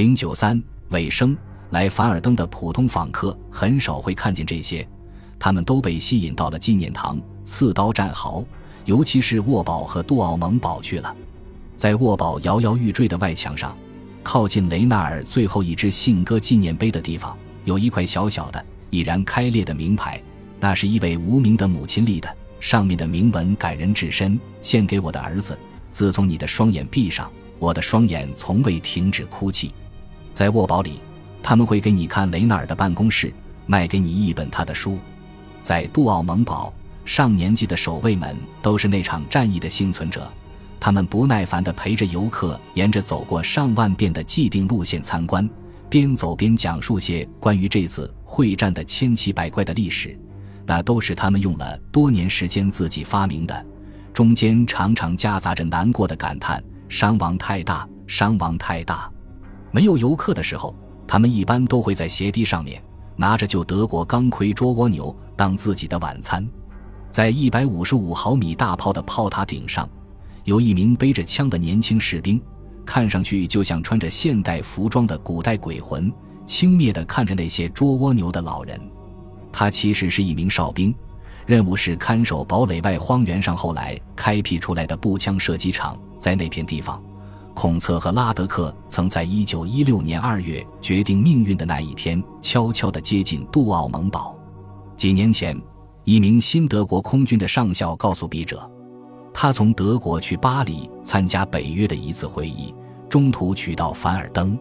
零九三尾声，来凡尔登的普通访客很少会看见这些，他们都被吸引到了纪念堂、刺刀战壕，尤其是沃堡和杜奥蒙堡去了。在沃堡摇摇欲坠的外墙上，靠近雷纳尔最后一只信鸽纪念碑的地方，有一块小小的、已然开裂的名牌，那是一位无名的母亲立的，上面的铭文感人至深：“献给我的儿子，自从你的双眼闭上，我的双眼从未停止哭泣。”在沃堡里，他们会给你看雷纳尔的办公室，卖给你一本他的书。在杜奥蒙堡，上年纪的守卫们都是那场战役的幸存者。他们不耐烦地陪着游客沿着走过上万遍的既定路线参观，边走边讲述些关于这次会战的千奇百怪的历史。那都是他们用了多年时间自己发明的，中间常常夹杂着难过的感叹：伤亡太大，伤亡太大。没有游客的时候，他们一般都会在斜堤上面拿着旧德国钢盔捉蜗牛当自己的晚餐。在一百五十五毫米大炮的炮塔顶上。有一名背着枪的年轻士兵，看上去就像穿着现代服装的古代鬼魂，轻蔑地看着那些捉蜗牛的老人。他其实是一名哨兵，任务是看守堡垒外荒原上后来开辟出来的步枪射击场。在那片地方，孔策和拉德克曾在一九一六年二月决定命运的那一天，悄悄地接近杜奥蒙堡。几年前，一名新德国空军的上校告诉笔者。他从德国去巴黎参加北约的一次会议，中途取到凡尔登，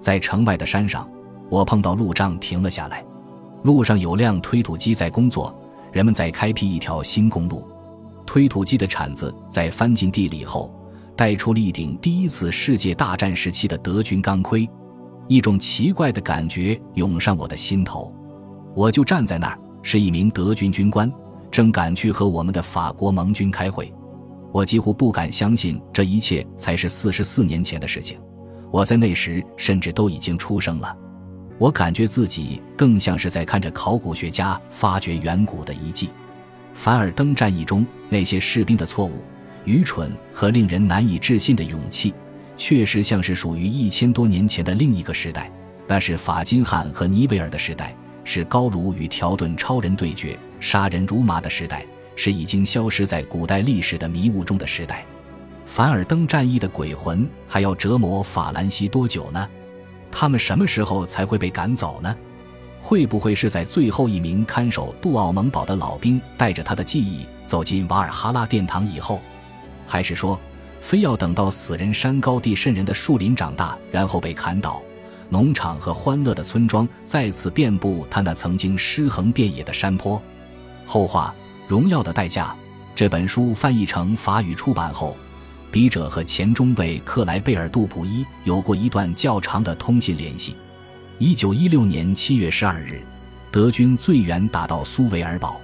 在城外的山上，我碰到路障停了下来。路上有辆推土机在工作，人们在开辟一条新公路。推土机的铲子在翻进地里后，带出了一顶第一次世界大战时期的德军钢盔。一种奇怪的感觉涌上我的心头，我就站在那儿，是一名德军军官，正赶去和我们的法国盟军开会。我几乎不敢相信，这一切才是四十四年前的事情。我在那时甚至都已经出生了。我感觉自己更像是在看着考古学家发掘远古的遗迹。凡尔登战役中那些士兵的错误、愚蠢和令人难以置信的勇气，确实像是属于一千多年前的另一个时代。那是法金汉和尼维尔的时代，是高卢与条顿超人对决、杀人如麻的时代。是已经消失在古代历史的迷雾中的时代。凡尔登战役的鬼魂还要折磨法兰西多久呢？他们什么时候才会被赶走呢？会不会是在最后一名看守杜奥蒙堡的老兵带着他的记忆走进瓦尔哈拉殿堂以后？还是说，非要等到死人山高地渗人的树林长大，然后被砍倒，农场和欢乐的村庄再次遍布他那曾经尸横遍野的山坡？后话。荣耀的代价。这本书翻译成法语出版后，笔者和前中尉克莱贝尔·杜普伊有过一段较长的通信联系。一九一六年七月十二日，德军最远打到苏维尔堡，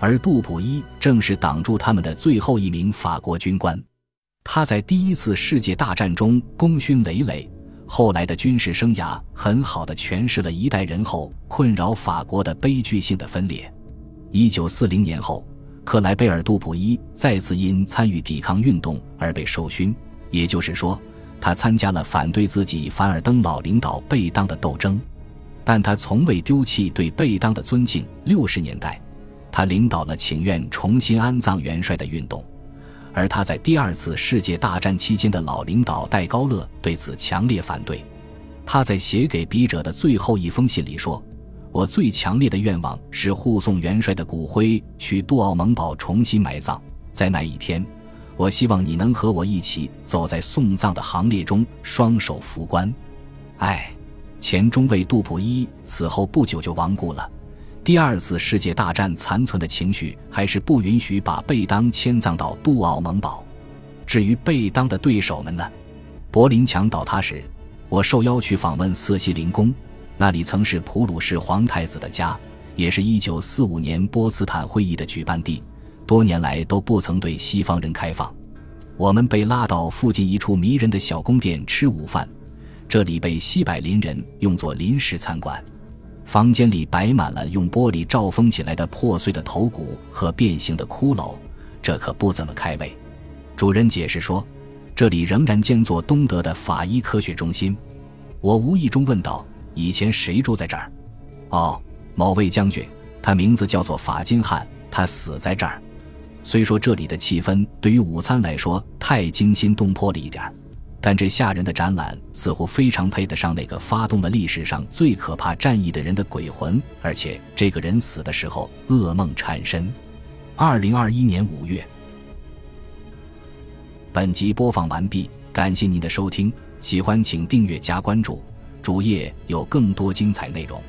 而杜普伊正是挡住他们的最后一名法国军官。他在第一次世界大战中功勋累累，后来的军事生涯很好的诠释了一代人后困扰法国的悲剧性的分裂。一九四零年后，克莱贝尔·杜普伊再次因参与抵抗运动而被授勋，也就是说，他参加了反对自己凡尔登老领导贝当的斗争，但他从未丢弃对贝当的尊敬。六十年代，他领导了请愿重新安葬元帅的运动，而他在第二次世界大战期间的老领导戴高乐对此强烈反对。他在写给笔者的最后一封信里说。我最强烈的愿望是护送元帅的骨灰去杜奥蒙堡重新埋葬。在那一天，我希望你能和我一起走在送葬的行列中，双手扶棺。唉，前中尉杜普伊死后不久就亡故了。第二次世界大战残存的情绪还是不允许把贝当迁葬到杜奥蒙堡。至于贝当的对手们呢？柏林墙倒塌时，我受邀去访问瑟西林宫。那里曾是普鲁士皇太子的家，也是一九四五年波茨坦会议的举办地，多年来都不曾对西方人开放。我们被拉到附近一处迷人的小宫殿吃午饭，这里被西柏林人用作临时餐馆。房间里摆满了用玻璃罩封起来的破碎的头骨和变形的骷髅，这可不怎么开胃。主人解释说，这里仍然兼做东德的法医科学中心。我无意中问道：“以前谁住在这儿？”“哦，某位将军，他名字叫做法金汉，他死在这儿。”虽说这里的气氛对于午餐来说太惊心动魄了一点，但这吓人的展览似乎非常配得上那个发动了历史上最可怕战役的人的鬼魂，而且这个人死的时候噩梦缠身。二零二一年五月，本集播放完毕，感谢您的收听，喜欢请订阅加关注，主页有更多精彩内容。